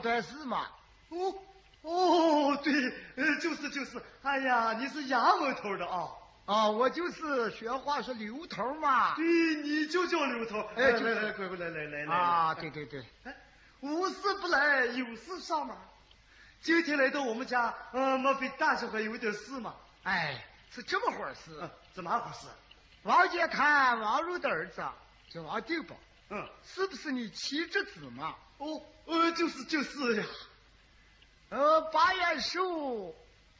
就是张段是嘛？哦哦，对，呃，就是就是。哎呀，你是衙门头的啊？啊，我就是学话说刘头嘛。对，你就叫刘头。哎，来来来，快快来来来来。啊，对对对。哎，无事不来，有事上嘛。今天来到我们家，呃，莫非大小孩有点事嘛？哎，是这么回事。怎么回事？王家看王如的儿子叫王定宝，嗯，是不是你妻侄子嘛？哦，呃，就是就是呀。呃，八月十五，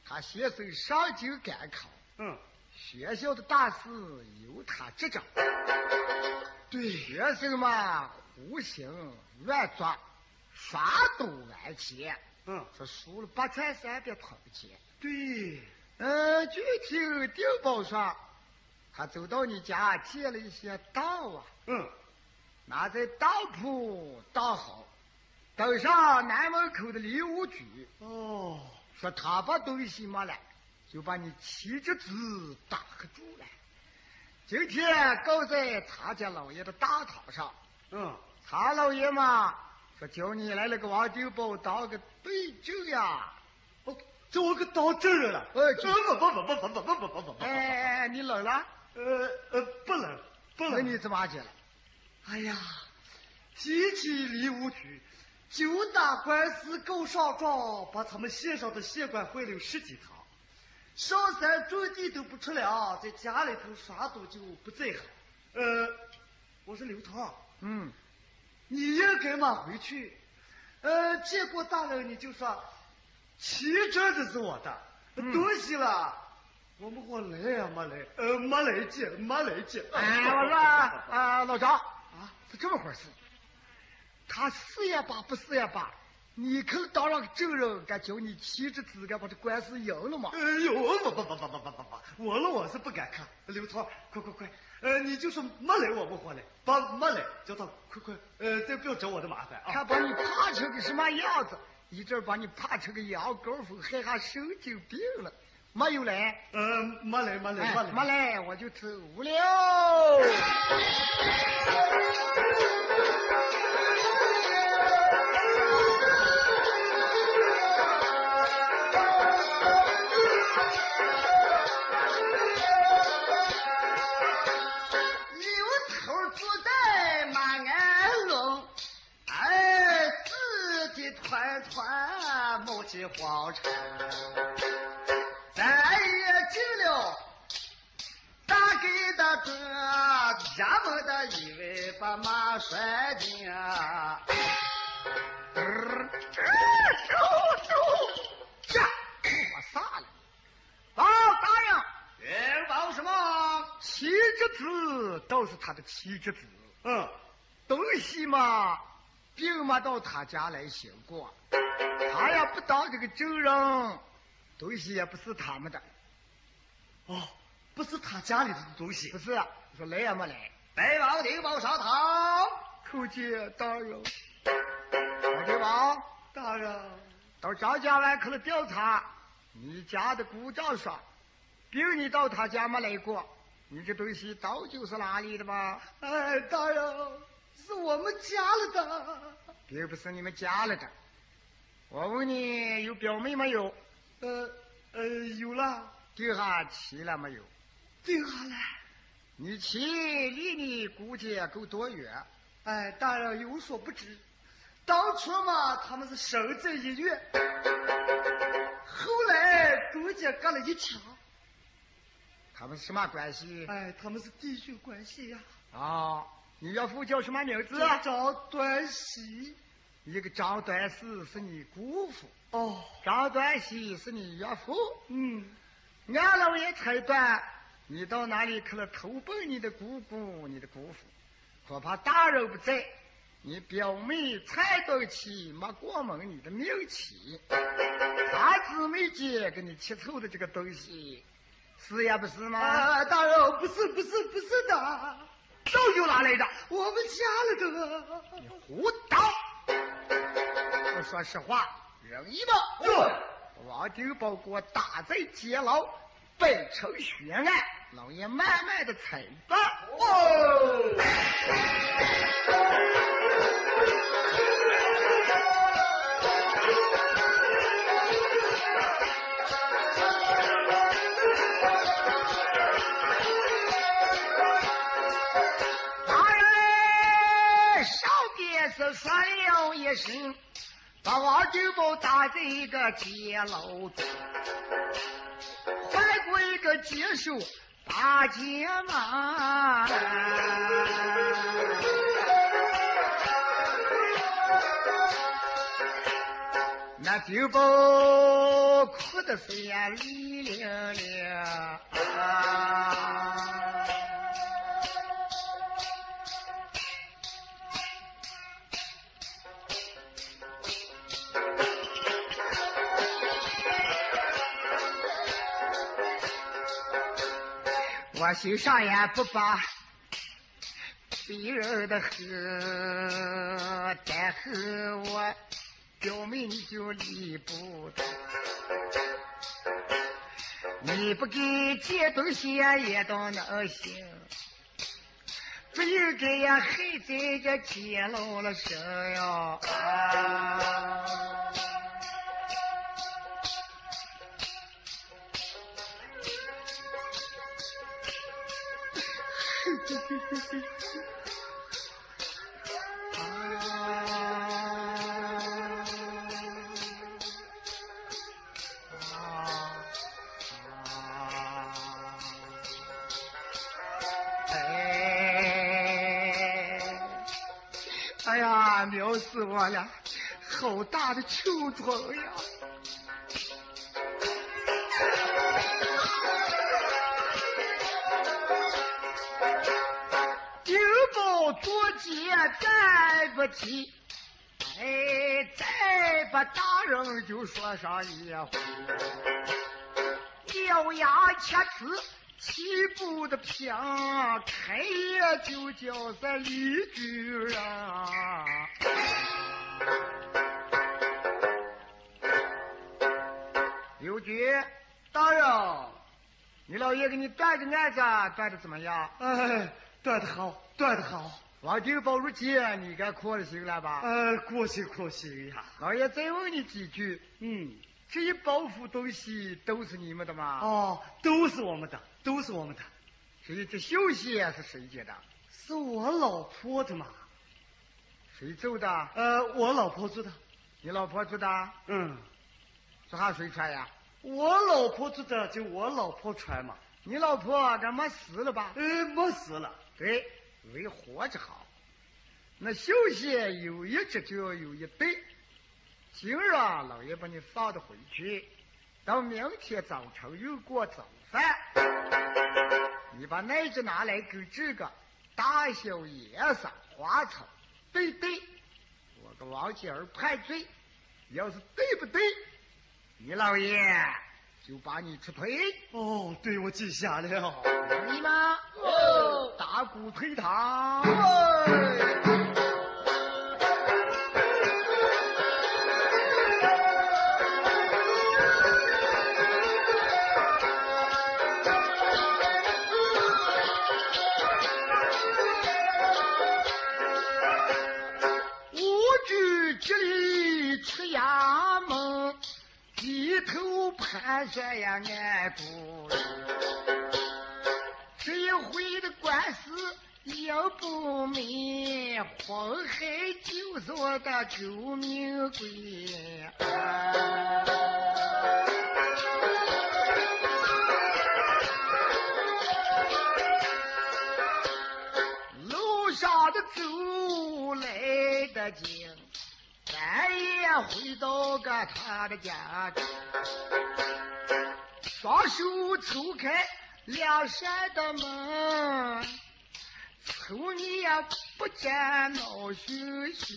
他先生上京赶考。嗯。学校的大事由他执掌，对学生嘛，胡行乱做，耍赌玩钱，嗯，说输了八千三百铜钱。对，嗯，据听丁宝说，他走到你家借了一些当啊，嗯，拿在当铺当好，登上南门口的礼物局。哦，说他把东西没了。就把你七只子打黑住了。今天告在他家老爷的大堂上。嗯，他老爷嘛说叫你来了个王金宝当个对证呀。哦，叫我个当证人了。呃，不不不不不不不不不不。哎哎哎，你冷了？呃呃，不冷不冷。那你怎么去了？哎呀，提起礼物局，就打官司告上状，把他们县上的县官会了十几趟。上山种地都不出粮，在家里头耍赌就不在行。呃，我是刘涛。嗯，你应该嘛回去。呃，见过大人你就说，骑车的是我的东西了。我们我来呀，没来，呃，没来接，没来接。哎，我说啊，老张啊，是这么回事。他死也罢，不死也罢。你肯当了个证人，敢叫你妻子自个把这官司赢了吗？哎呦，不不不不不不不不，我了我是不敢看。刘涛，快快快，呃，你就说没来我不活来，不没来叫他快快，呃，再不要找我的麻烦啊！看把你怕成个什么样子，一阵把你怕成个羊羔疯，害下神经病了。没有来，呃，没来没来没来，没来我就走了。把马帅的啊！收收，呀，我啥了？报大人，人报什么？妻侄子都是他的妻侄子。嗯，东西嘛，并没到他家来行过。他也不当这个证人，东西也不是他们的。哦，不是他家里的东西。不是，说来也没来。白王丁宝上堂，叩见大人。王丁宝，大人，到张家湾去了调查，你家的姑丈说，并你到他家没来过。你这东西到底是哪里的吧？哎，大人，是我们家了的，并不是你们家了的。我问你有表妹没有？呃呃，有了。定下妻了没有？定下了。你妻离你姑家够多远？哎，大人有所不知，当初嘛，他们是生在一院，后来中间隔了一墙。他们是什么关系？哎，他们是弟兄关系呀。啊，你岳父叫什么名字？张端喜。一个张端喜是你姑父哦，张端喜是你岳父。嗯，俺老爷猜断，你到哪里去了投奔你的姑姑、你的姑父？恐怕大人不在，你表妹蔡东起没过门你的命妻，他姊妹姐给你切凑的这个东西，是也不是吗？啊，大人不是不是不是的，都有哪来的？我们家了的。你胡捣！我说实话，容易吗？对，王丁宝给我打在监牢，本成悬案，老爷慢慢的猜吧。哦。把王九宝打在一个监牢中，换过一个接手大姐嘛。那九宝哭得是呀泪淋淋我心上也不把别人的恨，但是我表妹你就离不得。你不给借东西也都能行，不应该呀害在这监牢了身呀。哎呀，牛死我了！好大的球状呀！再不提，哎，再把大人就说上一回，咬牙切齿，气不得平，开眼就叫咱李居人。刘局大人，你老爷给你断的案子断的怎么样？哎，断的好，断的好。王九宝如今，你该可心了吧？呃，可心可心呀。老爷再问你几句，嗯，这一包袱东西都是你们的吗？哦，都是我们的，都是我们的。这一只绣鞋是谁接的？是我老婆的嘛。谁做的？呃，我老婆做的。你老婆做的？嗯。这还谁穿呀？我老婆做的，就我老婆穿嘛。你老婆这没死了吧？呃，没死了。对。为活着好，那绣鞋有一只就要有一对。今儿啊，老爷把你放的回去，到明天早晨又过早饭，你把那只拿来跟这个大小颜色花草对对，我跟王姐儿判罪，要是对不对，你老爷就把你吃腿。哦，对我记下了。你吗？大鼓推堂，无盘算呀，俺不。这一回的官司要不明，黄海就是我的救命鬼。啊回到个他的家，双手抽开。梁山的门，瞅你也不见恼羞羞。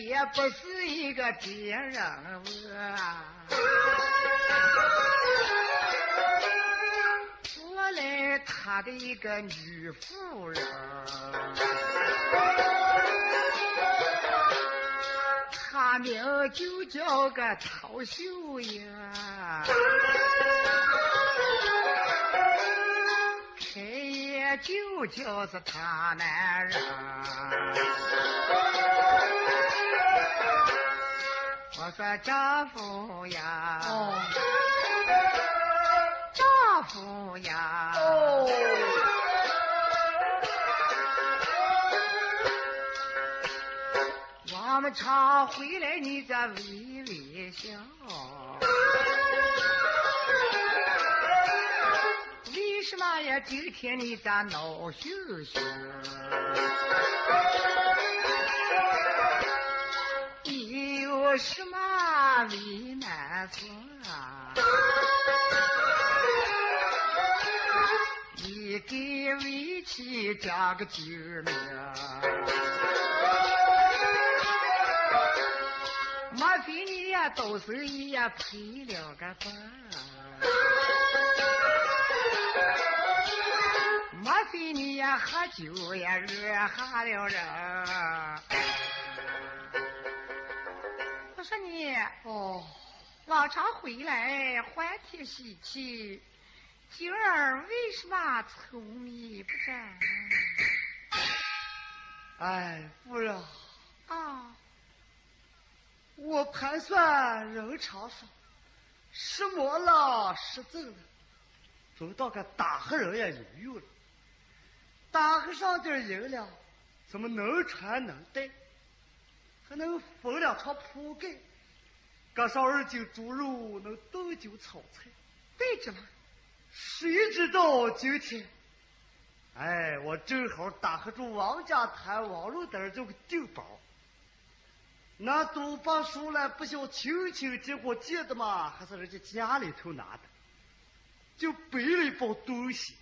也不是一个别人我来他的一个女夫人，她名就叫个陶秀英，业就叫是他男人。我说丈夫呀，哦丈夫呀，哦，我们常回来你这微微笑，什么呀？今天你这恼羞羞？你有什么为难处啊？你给为妻讲个救命。莫非你呀都是一呀赔了个本？喝酒也惹下了人？我说你哦，往常回来欢天喜气，今儿为什么愁眉不展？哎，夫人，啊，我盘算人常说，失魔了，失正了，总到个打黑人也有用了。打个上点银两，怎么能穿能戴，还能缝两床铺盖，搁上二斤猪肉，能炖酒炒菜。对着了。谁知道今天，哎，我正好打合住王家滩王路灯这个顶包，那都把书来不晓亲戚结果借的嘛，还是人家家里头拿的，就背了一包东西，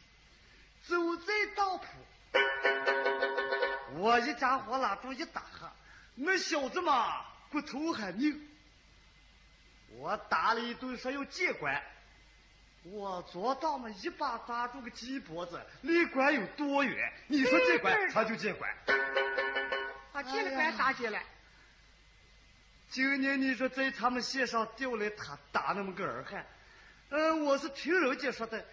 走在当铺，我一家伙拉住一打哈，那小子嘛骨头还硬，我打了一顿说要接管。我左当嘛一把抓住个鸡脖子，离管有多远？你说接管，他就接管。啊，接了管咋接了？今年你说在他们县上调来他打那么个儿汉，嗯，我是听人家说的，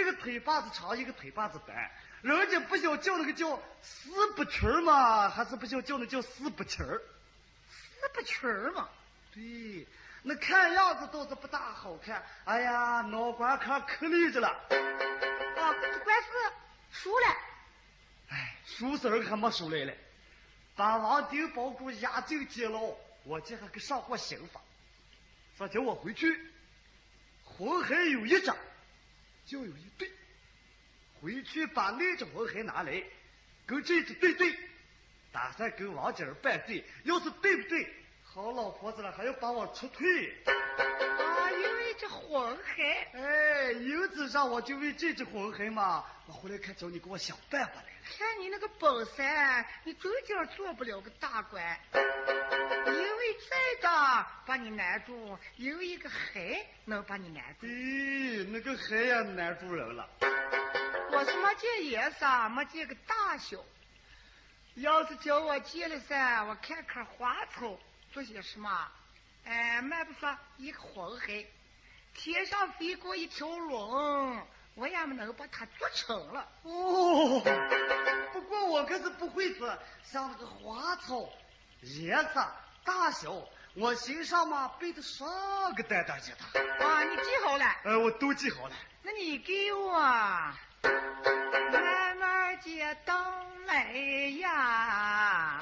一个腿把子长，一个腿把子短，人家不晓叫那个叫四不群儿嘛，还是不晓叫那叫四不群儿？四不群儿嘛。对，那看样子倒是不大好看。哎呀，脑瓜壳可立着了。啊，管是输了。哎，书生儿还没输来嘞，把王丁包谷押进监牢，我这还给上过刑法，说叫我回去，红还有一张，就有一对，回去把那只魂还拿来，跟这只对对，打算跟王姐儿办对，要是对不对，好老婆子了还要把我出退。啊，因为这混海。哎，因此上我就为这只魂骸嘛，我回来看叫你给我想办法来了。看你那个本事，你终究做不了个大官，因为再大把你难住，有一个黑能把你难住。咦，那个黑也难住人了。我是没见颜色，没见个大小。要是叫我见了噻，我看看花草做些什么。哎，慢不说一个黄海，天上飞过一条龙，我也没能把它做成了。哦，不过我可是不会做，像那个花草、颜色、大小，我心上嘛背的上个单单结的。啊，你记好了。呃，我都记好了。那你给我慢慢接等来呀。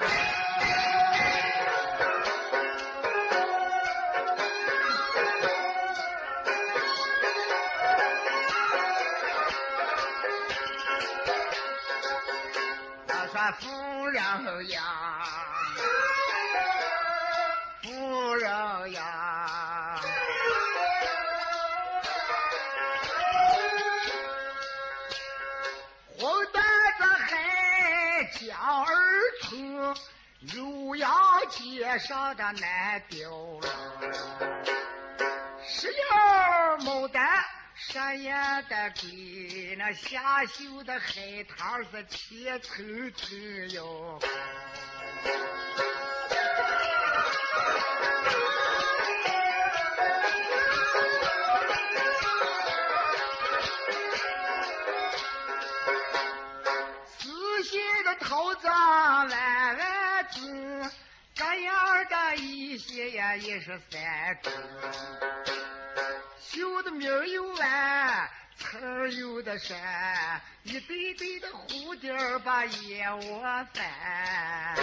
人呀，夫人呀。红缎子海江儿出，如阳街上的难丢了。石榴牡丹山野的龟，那下秀的海棠是铁头头哟。四线的桃子弯弯子，这样的一些呀也是三种。绣的名儿有弯，刺儿有的山，一对对的蝴蝶把燕窝翻。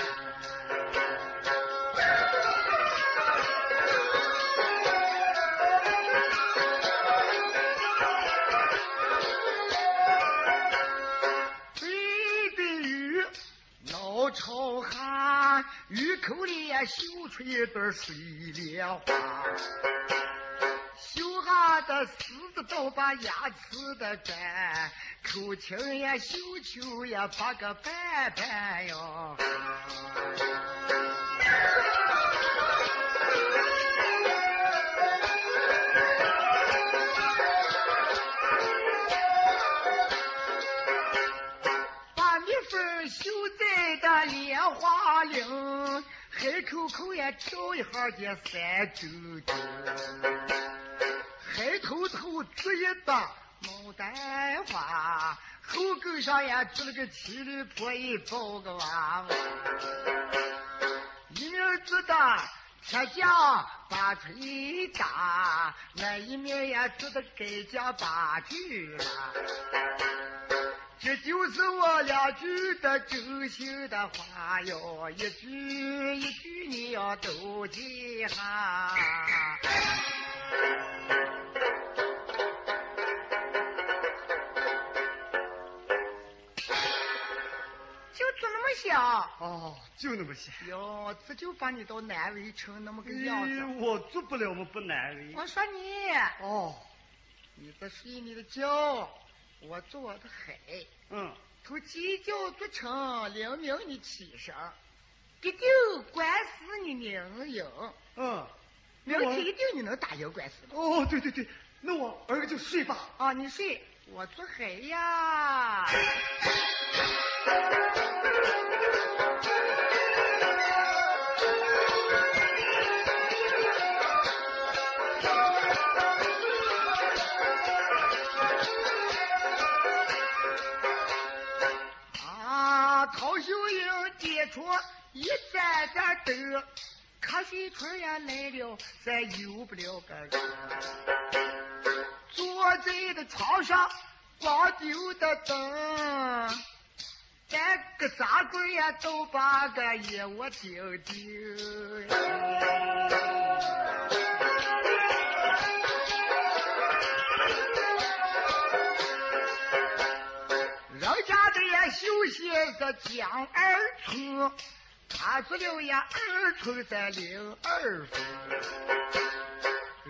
对对鱼，脑朝汗，鱼口里绣出一对水莲花。绣下的狮子都把牙齿的粘，口琴呀绣球呀八个板板哟。把蜜蜂绣在的莲花翎，海口口呀跳一下的三周周。海头头织一打牡丹花，后沟上呀织了个七里坡一抱个娃娃，一面织的铁匠把锤打，那一面呀织的盖匠把锯了。这就是我两句的真心的话哟，一句一句你要都记下。做那么小，哦，就那么些。哟，这就把你都难为成那么个样哎子。我做不了，我不难为。我说你，哦，你在睡你的觉，我做我的海。嗯，头鸡叫做成，灵明你起声，必定官司你能赢。嗯，明天一定你能打赢官司。哦，对对对，那我儿子就睡吧。啊，你睡，我做海呀。啊，陶秀英接出一盏盏灯，瞌睡春呀来了，咱有不了个人。坐在的床上光丢的灯，咱个啥鬼呀都把个眼我丢丢。人家的呀绣些个江二村，他做了呀二村在零二分。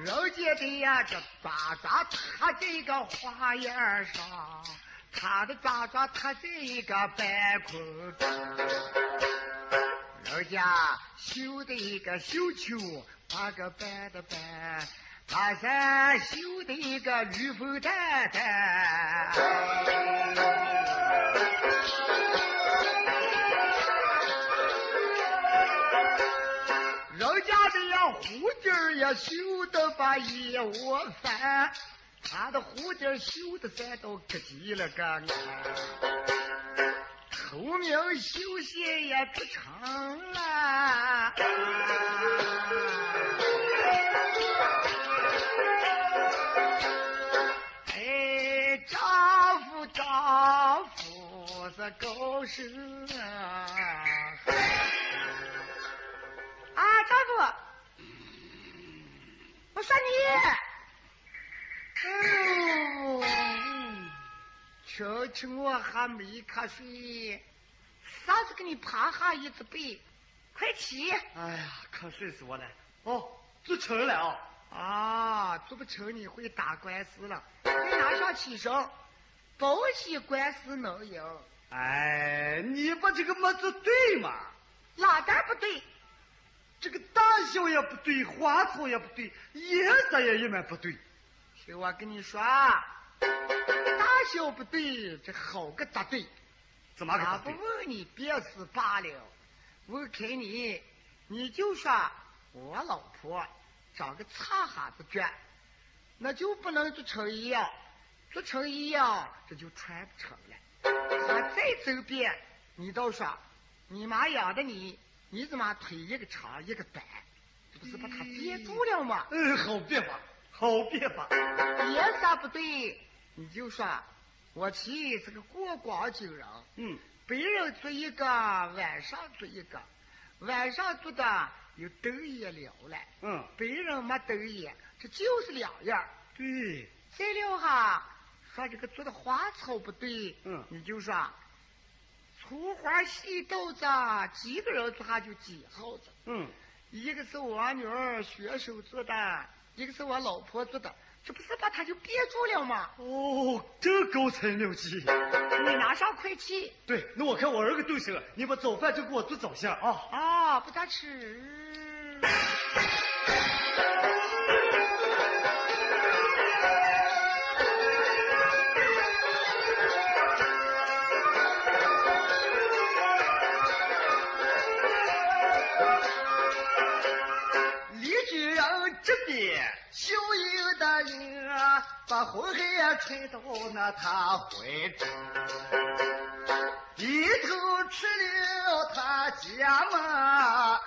人家的呀这爪爪踏在一个花叶上，他的爪爪踏在一个半空中。人家绣的一个绣球，八个板的板，他山绣的一个绿风蛋蛋。的呀蝴蝶儿呀绣的把一窝翻，他的蝴蝶儿绣的咱都咯叽了个安。透明绣鞋也不成了。哎，丈夫丈夫是高手啊！啊，站住，我说你，哦，瞧瞧我还没瞌睡，啥子给你趴下一只背，快起！哎呀，瞌睡死我了。哦，做成了啊。啊，做不成你会打官司了，快拿上起绳，保险官司能赢。哎，你把这个么子对嘛？哪点不对？这个大小也不对，花草也不对，颜色也一般不对。听我跟你说，大小不对，这好个咋对？怎么个他不问你别死罢了，问开你，你就说我老婆长个擦哈子卷，那就不能做成一样，做成一样这就穿不成了。他再走遍，你倒说你妈养的你，你怎么腿一个长一个短？这不是把他憋住了吗？嗯，好别法，好别法。颜色不对，你就说我妻是个过光景人。嗯，白人做一个，晚上做一个，晚上做的有灯也了了。嗯，白人没灯眼，这就是两样。对，再了哈，说这个做的花草不对，嗯你就说粗花细豆子，几个人抓就几号子。嗯，一个是我女儿学手做的，一个是我老婆做的，这不是把他就憋住了吗？哦，这高才了计。你拿上快去对，那我看我儿个都行了，你把早饭就给我做早些啊。啊，不咋吃。啊，把红海吹到那他怀中，一头吃了他家嘛。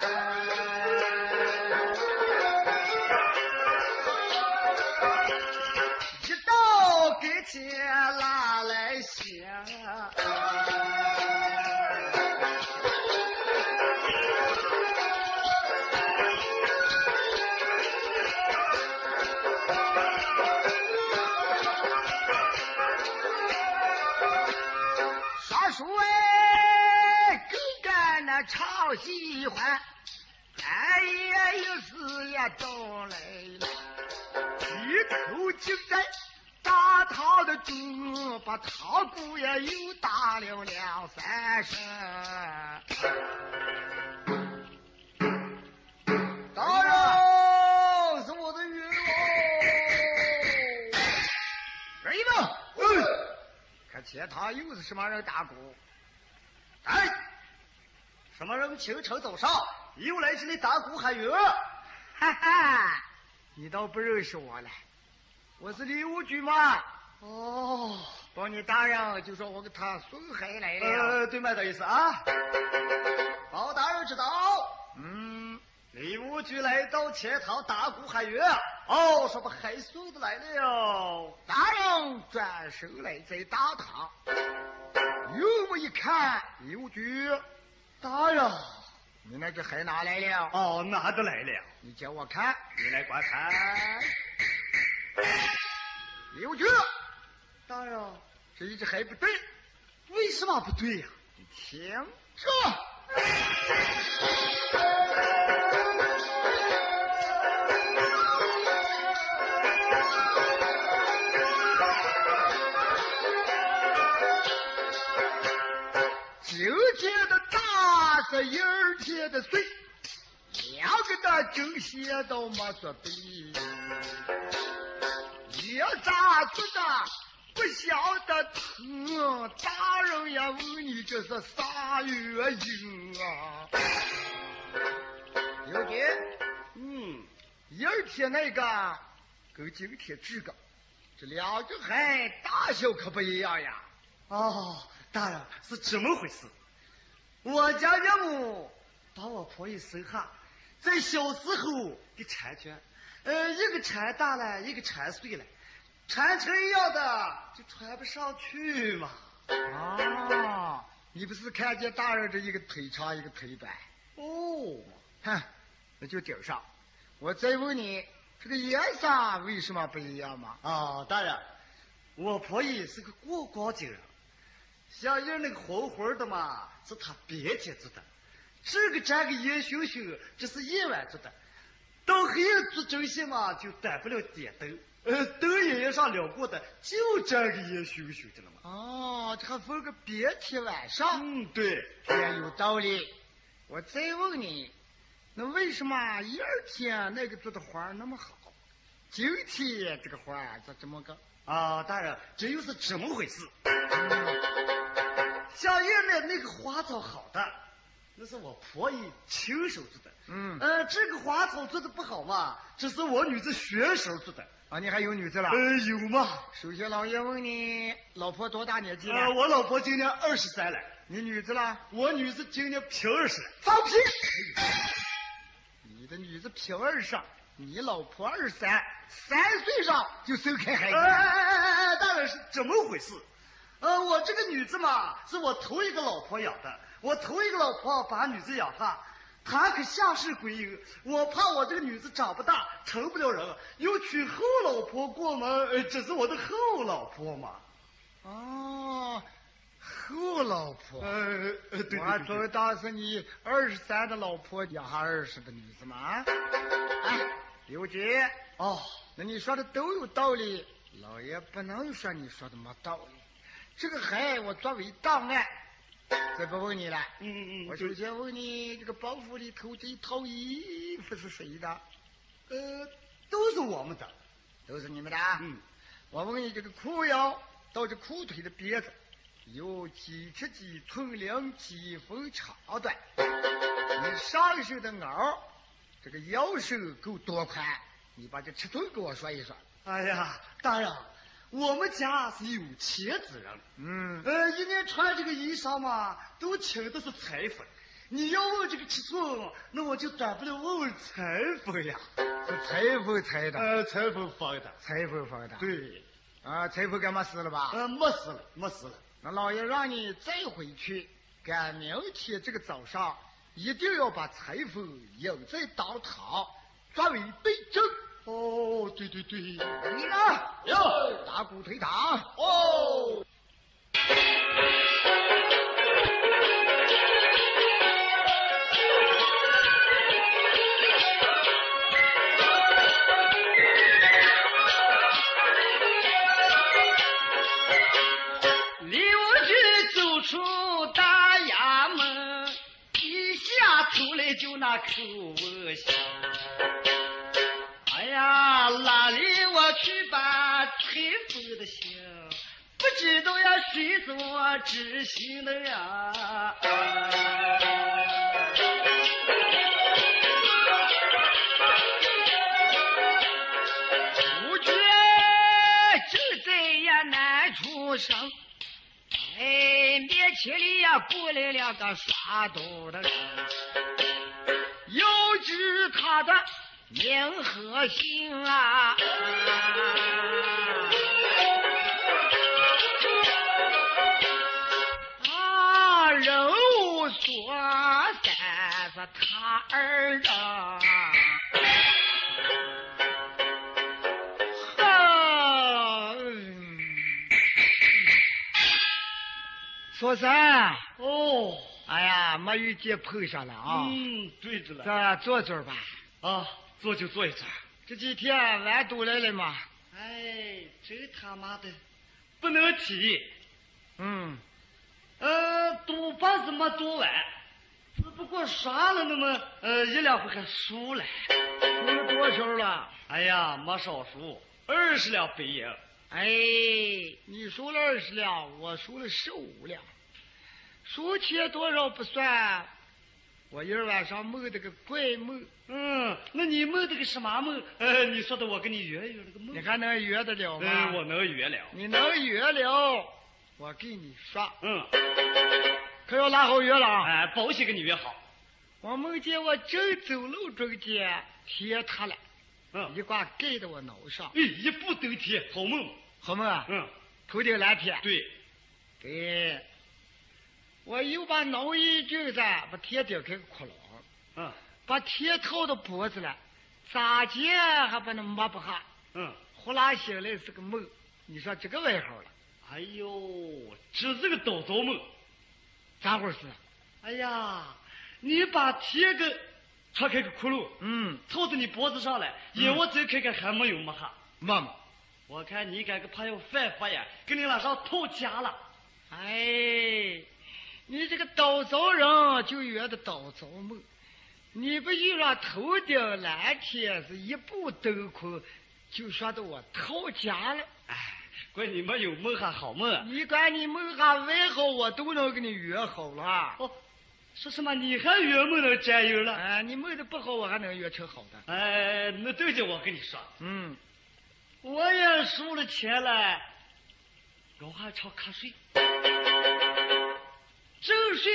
姑爷又打了两三声。大人，是我的冤枉。人一等，嗯。看前堂又是什么人打鼓？哎，什么人清晨早上又来这里打鼓喊冤？哈哈，你倒不认识我了，我是李武举嘛。哦，帮你大人就说我给他送海来了。呃，对麦的意思啊。包大人知道，嗯，李武举来到前堂打鼓喊冤。哦，说把海送的来了。大人转身来在大堂，又我一看，李武举，大人，你那只海哪来了？哦，拿的来了。你叫我看，你来观看。刘武举，大人，这一只还不对，为什么不对呀、你听。着。今天的大是一二天的岁，两个的正写都没做对，也咋做的不晓得疼，大人也问你这是啥原因啊？有点，嗯，一儿天那个跟今天这个，这两个孩大小可不一样呀。哦，大人是这么回事。我家岳母把我婆姨生下，在小时候给缠卷，呃，一个缠大了，一个缠碎了，缠成一样的就穿不上去嘛。啊，你不是看见大人这一个腿长一个腿短？哦，哼，那就顶上。我再问你，这个颜色为什么不一样嘛？啊，大人，我婆姨是个过光景人，像人那个红红的嘛，是她白天做的；这个沾个烟熏熏，这是夜晚做的。到黑夜做针线嘛，就短不了点灯，呃，灯也上了过的，就这个烟熏熏的了嘛。哦，这还分个白天晚上，嗯，对，也有道理。我再问你，那为什么一二天那个做的花那么好，今天这个花咋这么个？啊，大人，这又是怎么回事？嗯像原来那个花草好的，那是我婆姨亲手做的。嗯呃，这个花草做的不好嘛，这是我女子学手做的。啊，你还有女子了？呃，有嘛？首先，老爷问你，老婆多大年纪了？呃，我老婆今年二十三了，你女子了？我女子今年平二十了。放屁！你的女子平二十，你老婆二三，三岁上就生开孩哎子。哎哎哎哎，大人是怎么回事？呃，我这个女子嘛，是我头一个老婆养的，我头一个老婆把女子养大，她可下世归阴，我怕我这个女子长不大，成不了人，又娶后老婆过门，呃，这是我的后老婆嘛。哦，后老婆。呃，呃对我还对对知道是你二十三的老婆养下二十的女子嘛？啊，刘姐，哦，那你说的都有道理，老爷不能说你说的没道理。这个孩我作为档案，再不问你了。嗯嗯嗯，我首先问你，这个包袱里头这一套衣服是谁的？呃，都是我们的。都是你们的啊。嗯，我问你，这个裤腰到这裤腿的边子有几尺几寸两几分长短？你上身的袄，这个腰身够多宽？你把这尺寸给我说一说。哎呀，大人，我们家是有钱之人。嗯，呃，一年穿这个衣裳嘛，都请的是裁缝。你要问这个尺寸，那我就短不了问问裁缝呀。是裁缝裁的，呃，裁缝缝的。裁缝缝的。对，啊，裁缝干嘛死了吧？呃，没死了，没死了。那老爷让你再回去，赶明天这个早上一定要把裁缝引在当堂，作为对证。哦，对对对。你呢？哟，打鼓推搪。哦。刘局走出大衙门，一下出来就那口我香。哪里我去把裁缝的心？不知道呀，谁做知心的呀？不觉正在呀难出声。哎，面前里呀过来两个耍刀的人，要知他的名和姓啊。啊，人无所三是他儿啊。啊嗯说三，哦，哎呀，没遇见碰上了啊！嗯，对着了。咱坐坐吧。啊，坐就坐一坐。这几天俺都来了嘛。哎，真他妈的不能提。嗯，呃，赌博是没赌完，只不过耍了那么呃一两回还输了。输了多少了？哎呀，没少输，二十两白银。哎，你输了二十两，我输了十五两，输钱多少不算。我一晚上梦的个怪梦，嗯，那你梦的个什么梦？呃，你说的我跟你圆圆那个梦。你还能圆得了吗？嗯，我能圆了。你能圆了，我给你说，嗯，可要拉好约了啊！哎，保险给你约好。我梦见我正走路中间，天塌了，嗯，一挂盖到我脑上，哎，一步登天，好梦。好梦啊！嗯，头顶蓝天。对，对，我又把脑一镜子把天顶开个窟窿，嗯把天套到脖子了，咋接还把那抹不下，嗯，呼啦醒来是个梦。你说这个外号了，哎呦，这是个倒灶梦。咋回事？哎呀，你把天给戳开个窟窿，嗯，套到你脖子上来，眼我再看看还没有抹哈。妈妈，我看你这个怕要犯法呀，给你拉上套家了。哎，你这个倒灶人就约的倒灶梦，你不遇上头顶蓝天是一步登空，就说的我逃家了。哎，怪你没有梦还好梦。你管你梦还外好，我都能给你约好了。哦，说什么你还约梦能占有了？哎，你梦的不好，我还能约成好的。哎，那对着我跟你说，嗯，我也输了钱了，我还唱瞌睡，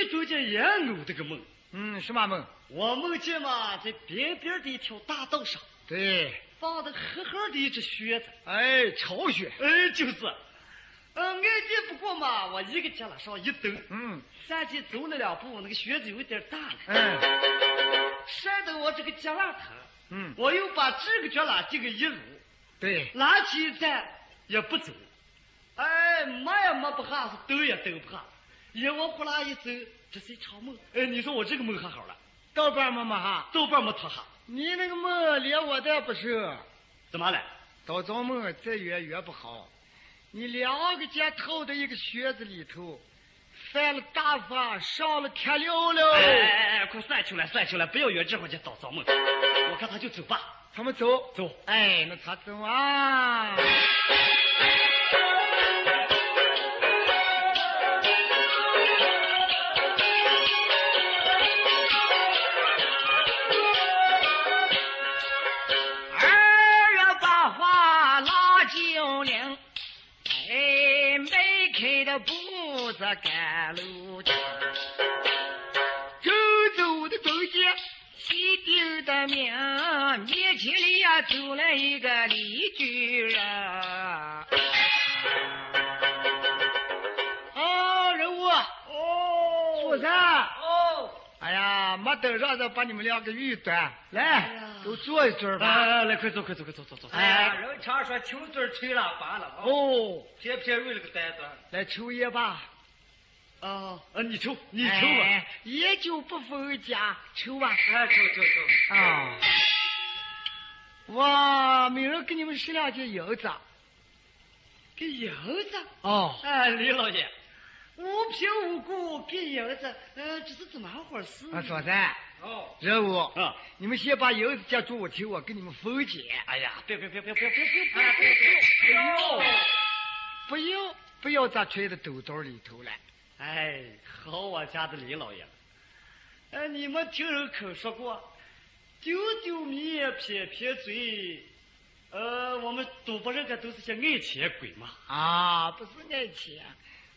中间也偶的个梦。嗯，什么梦？我梦见嘛，在边边的一条大道上。对，放的黑黑的一只靴子，哎，巢穴。哎，就是，嗯，挨地不过嘛，我一个脚往上一蹬，嗯。三级走了两步，那个靴子有点大了，嗯。摔得我这个脚腕疼，嗯，我又把这个脚拉这个一撸，对，拿起一站也不走，哎，摸也摸不下，是抖也蹬不下，一我呼啦一走，这是一场梦。哎，你说我这个梦还好了，豆瓣么么哈？豆瓣没脱哈，你那个梦连我都不是，怎么了？到做梦再圆圆不好。你两个肩套在一个靴子里头，犯了大法，上了天了了。哎哎哎，快算清了，算清了，不要圆这会儿就倒造梦。我看他就走吧，他们走走。哎，那他走啊。步子赶路去，走走的中间，西顶的名，面前里呀走了一个李居人。哦，人物，哦主人，哦，哎呀，没等让人把你们两个玉端，来呀，都坐一坐吧。来来，快坐，快坐，快坐，坐坐。哎人常说秋嘴吹喇叭了，哦，偏偏为了个单子。来抽烟吧。啊，呃，你抽，你抽吧。哎，烟酒不分家，抽吧。哎，抽抽抽。啊，我明儿给你们十两斤银子。给银子？哦，哎，李老爷，无凭无故给银子，呃，这是怎么回事？啊，嫂子，哦，任务，啊，你们先把银子接住我听，我给你们分解。哎呀，别别别别别别别别哎，别不要。不要不要咋揣到兜兜里头了？哎，好我家的李老爷，哎，你们听人口说过，丢丢米，撇撇嘴，呃，我们赌博人可都是些爱钱鬼嘛。啊，不是爱钱，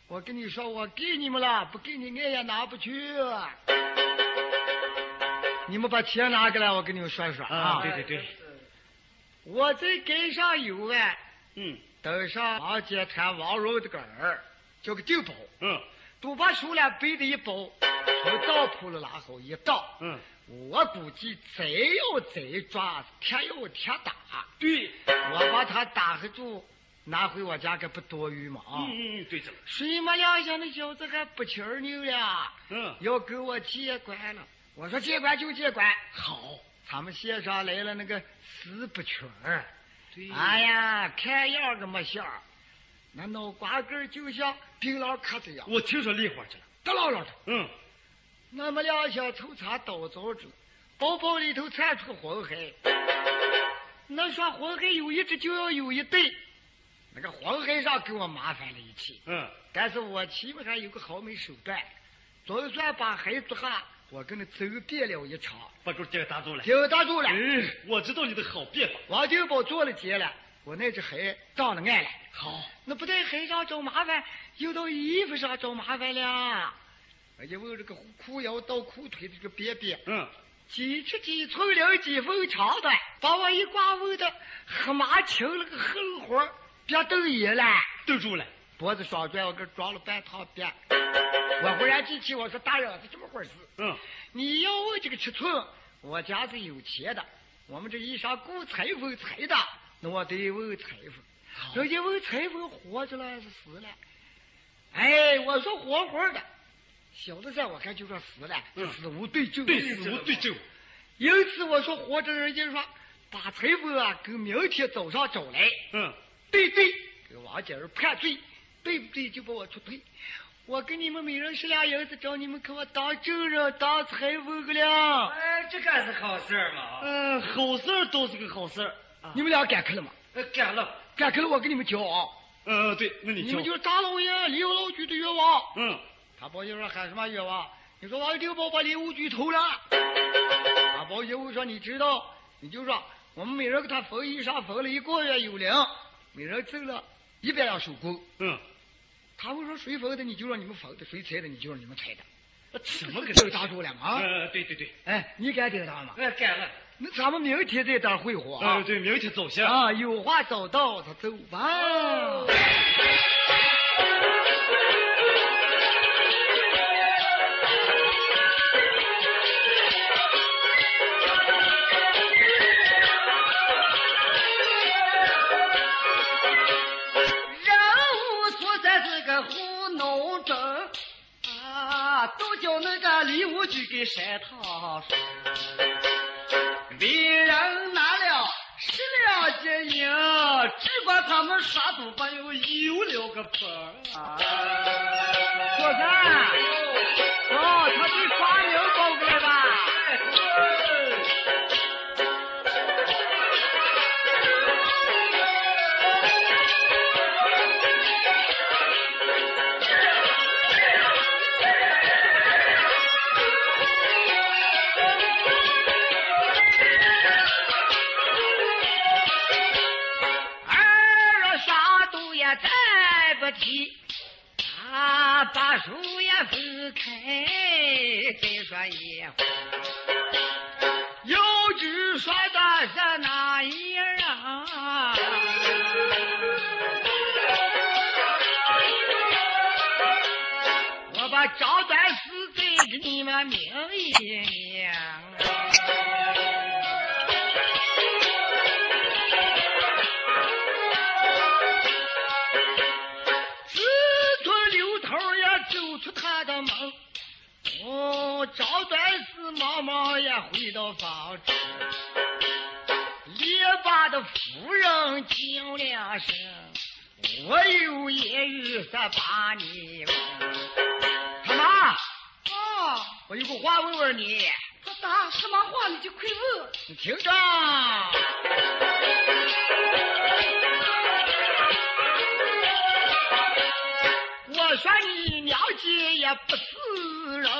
我跟你说，我给你们了，不给你爱也拿不去。你们把钱拿过来，我跟你们说说啊。对对对，我在街上有啊，嗯登上王街滩王荣的个儿，叫个丁宝，嗯都把手了背的一包，从当铺了拉好一倒。嗯，我估计贼要贼抓，铁要铁打。对，我把他打黑住，拿回我家可不多余嘛啊！嗯嗯嗯，对着了，谁没两下那小子还不气儿牛了，嗯，要跟我借关了。我说借关就借关，好，他们县上来了那个死不群儿，对，哎呀，看样儿个没相儿，那脑瓜根儿就像槟榔壳子一样，我听说梨花去了，耷拉拉的。嗯，那么两下头插刀凿子，包包里头窜出个黄海。那说黄海有一只就要有一对，那个黄海上给我麻烦了一气，嗯，但是我起码还有个好没手段，总算把海做下，我跟他走遍了一场，把狗这个打住了。就打住了。嗯，我知道你的好办法。王金宝做了结了，我那只海长了眼了。好，那不在黑上找麻烦，又到衣服上找麻烦了。我一问这个裤腰到裤腿的这个边边，嗯，几尺几寸两几分长短，把我一挂问的黑麻青了个横活，别瞪眼了。瞪住了。脖子双拽，我给装了半趟边。我忽然记起，我说大人是这么回事。嗯，你要问这个尺寸，我家是有钱的，我们这衣裳雇裁缝裁的，那我得问裁缝。人家问裁缝活着了还是死了？哎，我说活活的，小的在，我看就说死了，嗯死无对证。对，死无对证。因此我说活着，人家说把裁缝啊，跟明天早上找来。嗯，对对，给王姐儿判罪，对不对就把我出推。我给你们每人十两银子，找你们给我当证人、当财务了。哎，这个是好事嘛。嗯，好事都是个好事。你们俩赶去了吗？呃，干了。赶去了，我给你们讲啊。嗯，对，那你你们就是大老爷刘老局的冤枉。嗯，他包爷说喊什么冤枉？你说王定宝把礼物局偷了。他包爷我说你知道，你就说我们每人给他缝衣裳，缝了一个月有零，每人挣了一百两手工。嗯。他会说谁缝的，你就让你们缝的；谁拆的，你就让你们拆的。什么个都打住了吗？呃，对对对。哎，你敢顶他吗？哎，敢了。那咱们明天再打会合啊。对，明天走下。啊，有话早到，他走吧。去我有言语再把你问。他妈，啊，我有个话问问你。他答什么话你就快问。你听着，我说你娘家也不是人。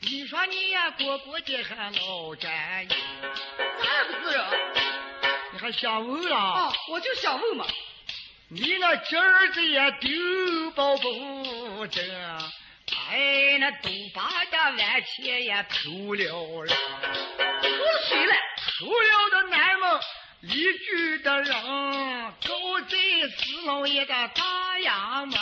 你说你呀，过过的还老占有，咋不是人？你还想问啊？啊，我就想问嘛。你那今儿子也丢包不正，哎，那都把这万钱也偷了了。偷谁了？偷了的南门一居的人，狗贼四老爷的大衙门。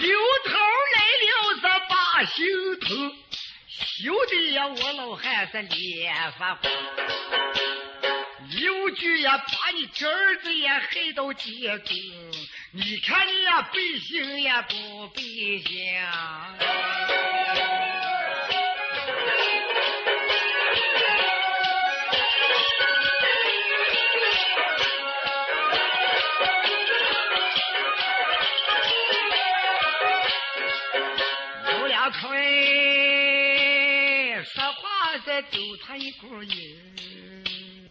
刘头来了是把心疼，有的呀！我老汉是脸发红，有句呀，把你侄儿子也害到结根。你看你呀，背行也不背行。走他一股瘾，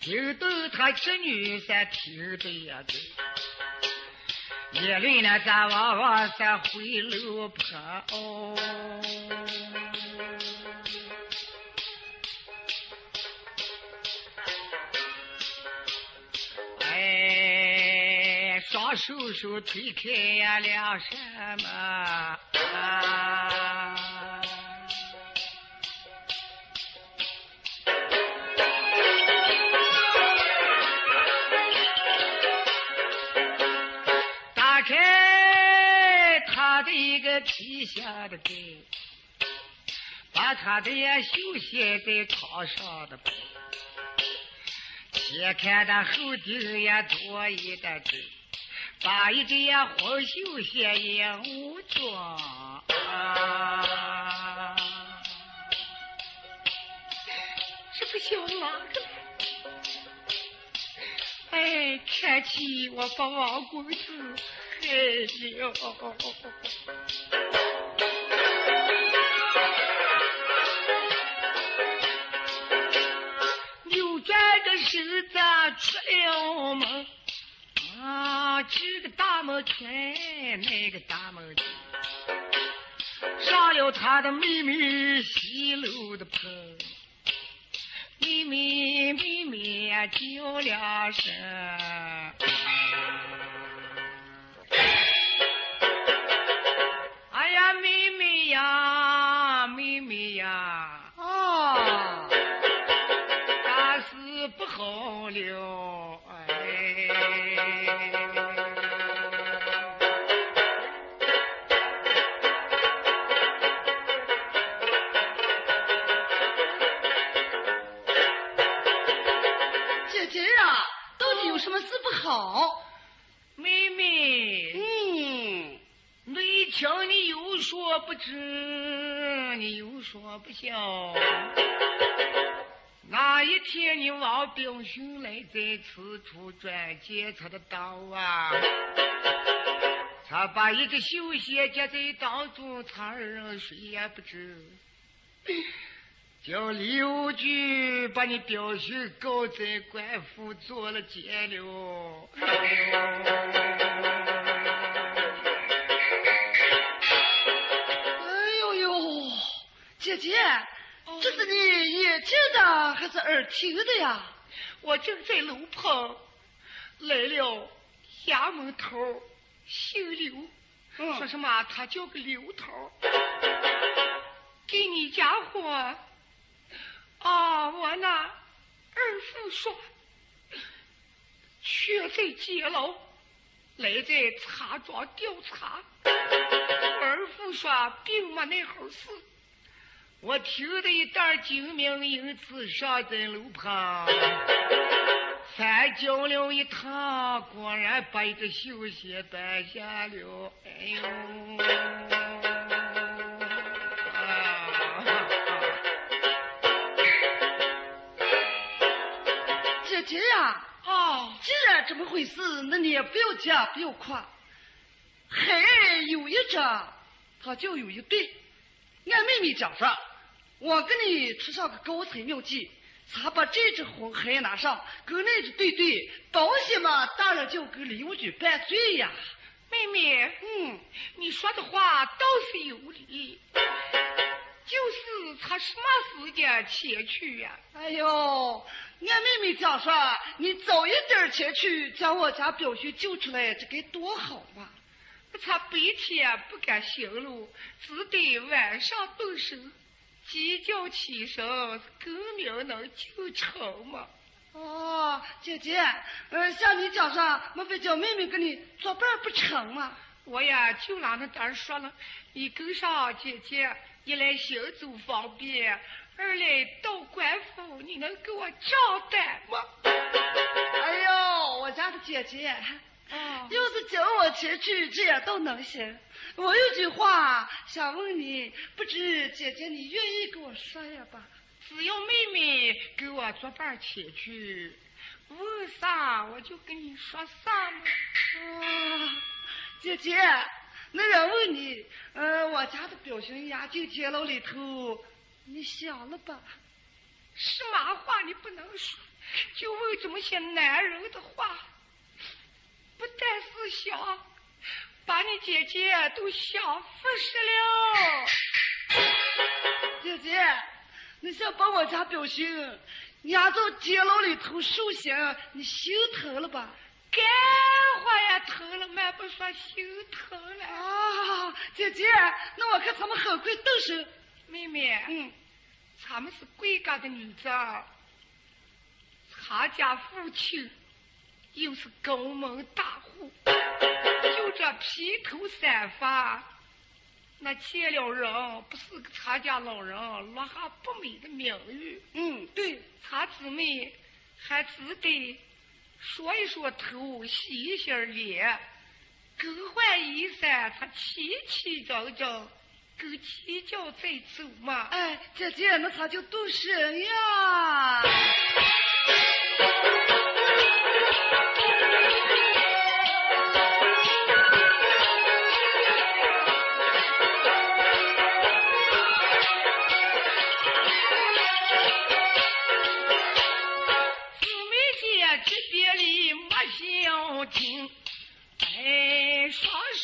就等他侄女在听的呀对。夜里呢，咱往往在回楼坡哦。哎，双手手推开呀，两扇门啊。皮下的被，把他的休息在炕上的铺，先看他后顶也多一点针，把一件红袖鞋也武装。这不行哪个？哎，看起我把王公子害了。了门，啊，这个大门开，那个大门开，上了他的妹妹洗楼的棚。妹妹妹妹叫两声，什么事不好？妹妹，嗯，内情你有说不知，你有说不晓。那一天你王炳雄来在此处转接他的刀啊，他把一个绣鞋夹在当中，他二人谁也不知。叫刘局把你表兄告在官府做了监了。哎呦呦，姐姐，这是你眼见的还是耳听的呀？我正在楼旁来了衙门头，姓刘，嗯说什么他叫个刘头，给你家伙啊，我那二父说，却在监牢，来在茶庄调查。二父说并没那好事，我听得一袋精明，因此上在楼旁，翻经了一趟，果然把一个绣鞋搬下了。哎呦！姐姐呀，哦，既然这么回事，那你也不要讲，不要夸。海有一只，他就有一对。俺妹妹讲说，我给你出上个高彩妙计，咱把这只红海拿上，跟那只对对，保险嘛，当然就给礼物局办罪呀。妹妹，嗯，你说的话倒是有理，就是他什么时间前去呀、哎呦，俺妹妹讲说，你早一点前去，将我家表兄救出来，这该多好嘛！他白天不敢行路，只得晚上动手，鸡叫起身，更明能救成吗。哦，姐姐，呃，像你讲说，莫非叫妹妹跟你作伴不成吗？我呀，就拿那单说了，你跟上姐姐，一来行走方便，二来到官府，你能给我账单吗？哎呦，我家的姐姐，啊要是叫我前去，这也倒能行。我有句话想问你，不知姐姐你愿意跟我说呀吧？只要妹妹给我作伴前去，问啥我就跟你说啥嘛。啊，姐姐，那人问你，呃，我家的表兄押进监牢里头，你想了吧？什么话你不能说，就问这么些男人的话，不但是想，把你姐姐都想服死了。姐姐，你想把我家表兄押到监牢里头受刑，你心疼了吧？干活也疼了，俺不说心疼了。啊，姐姐，那我看咱们很快动手。妹妹，嗯，咱们是贵家的女子，他家父亲又是高门大户，就这披头散发，那见了人不是个他家老人，落下不美的名誉。嗯，对，他姊妹还只得说一说头，洗一洗脸，更换衣裳，他齐齐整整，狗起脚再走嘛。哎，姐姐，那他就赌神呀。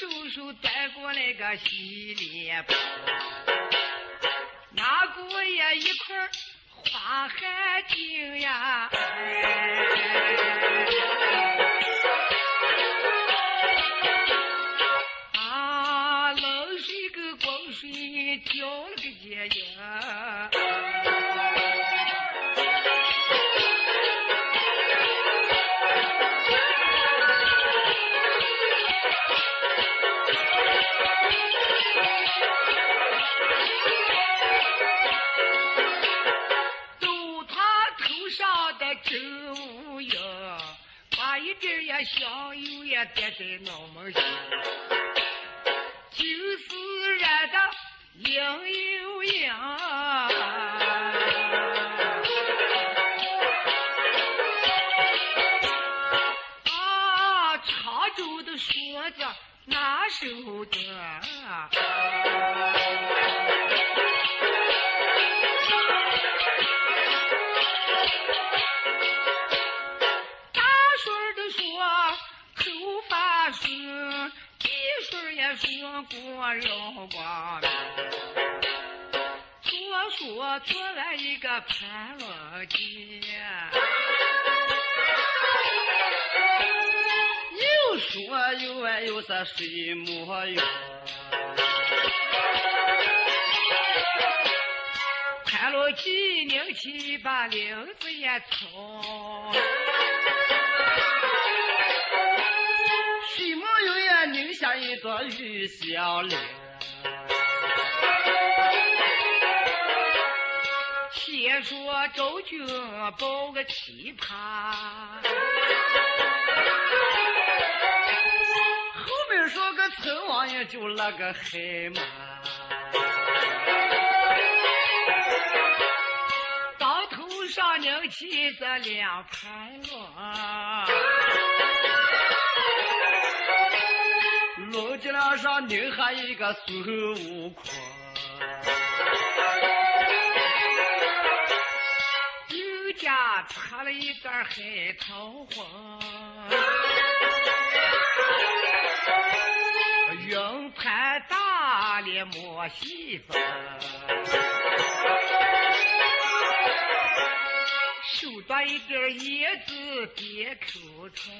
手手端过来个洗脸盆，拿过呀一块花汗巾呀，啊，冷水跟滚水浇了个结呀。香油也点在脑门上，就是热的硬又硬。啊，常州的说着哪首歌？过荣光明，左说做了一个盘龙节，又说又爱又是水墨用，盘龙节拧起把领子也冲。一个玉香林，先说周军抱个琵琶，后面说个陈王爷就那个黑马，当头上拧起这两盘龙。脊梁上拧下一个孙悟空，又家插了一段海棠花，云盘大脸莫西风，手端一根叶子别口传。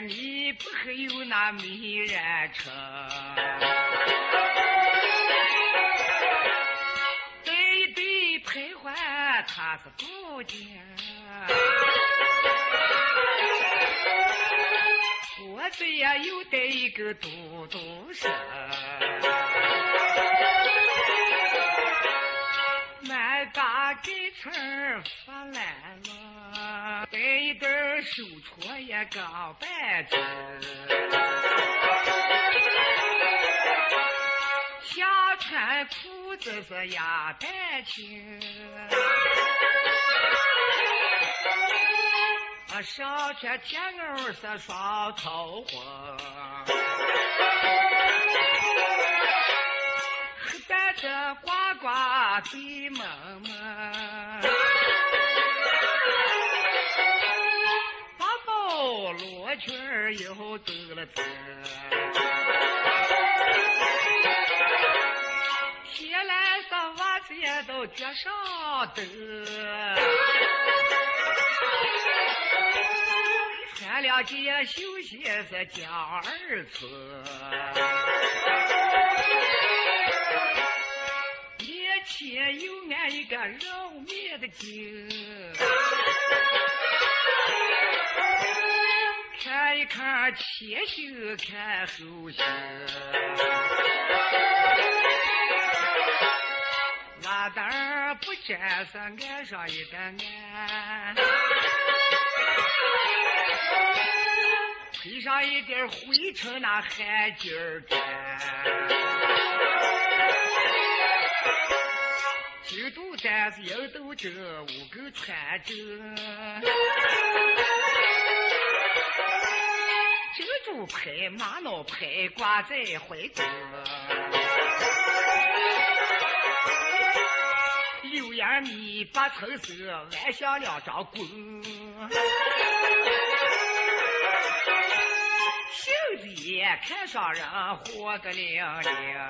夜迷不还有那美人车，带一对徘徊他是宝剑，我这呀又带一个嘟嘟声，满大盖层发烂了。带一对手镯也刚半斤，下穿裤子是压半斤，啊上穿天袄是双桃花，黑蛋子呱呱对萌萌。罗裙儿又走了走，铁蓝色袜子也都脚上蹬，穿两件绣鞋是江二寸，眼前又安一个绕面的镜。看前胸，看后胸，那灯不沾是岸上一个岸，吹上一点灰尘，那汗劲儿干。金肚担子银豆针，五根穿针，珍珠拍玛瑙拍挂在怀中。柳叶米八层色，安下两张弓。杏子叶看上人活个灵灵。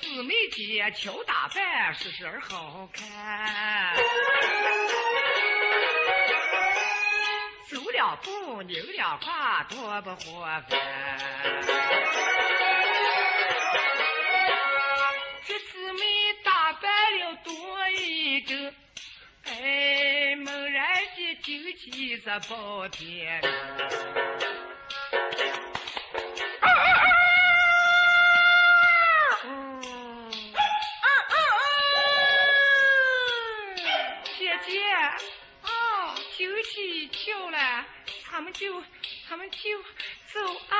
姊妹姐巧打扮，时时好看。走两步，扭两胯，多不活泛。这姊妹打扮了多一个，哎，猛然的惊起这包天。他们就他们就走啊。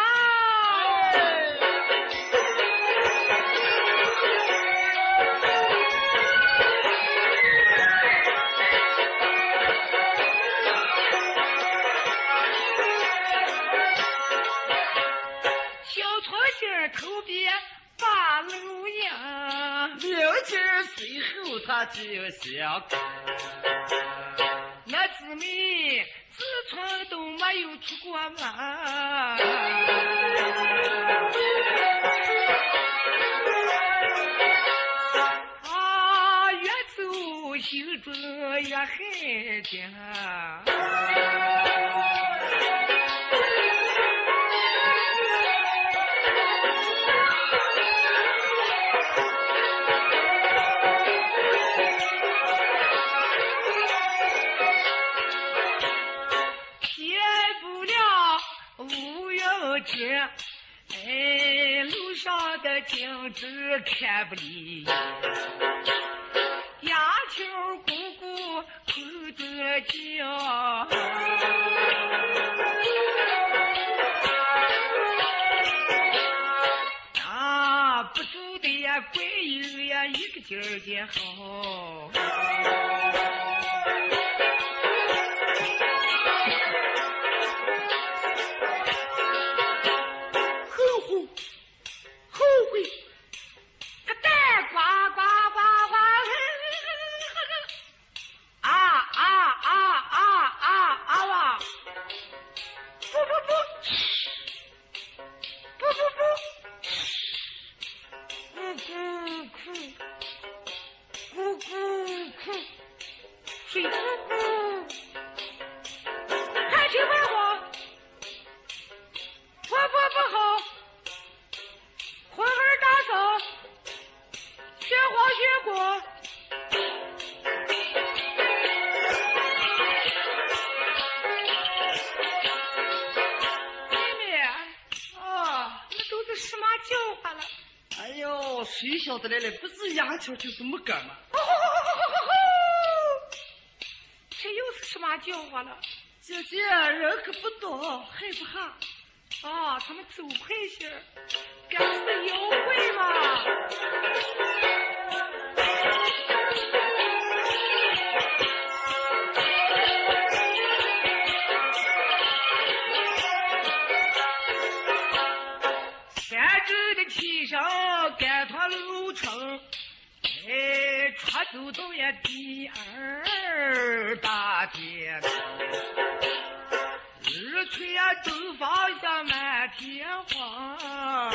小窗心儿头边把路迎。六斤儿随后他就想有出水咕咕，还听话不？活泼不好。混儿打扫，学花学果。妹妹，哦，那都是什么叫唤了？哎呦，谁晓得来了？不是牙签就是木杆嘛。这叫唤了？姐姐，人可不多，害不怕。啊，他们走快些儿，该是妖怪嘛。三周的骑上赶趟路程，哎，穿走到呀第二二大街上，四天都放下满天花。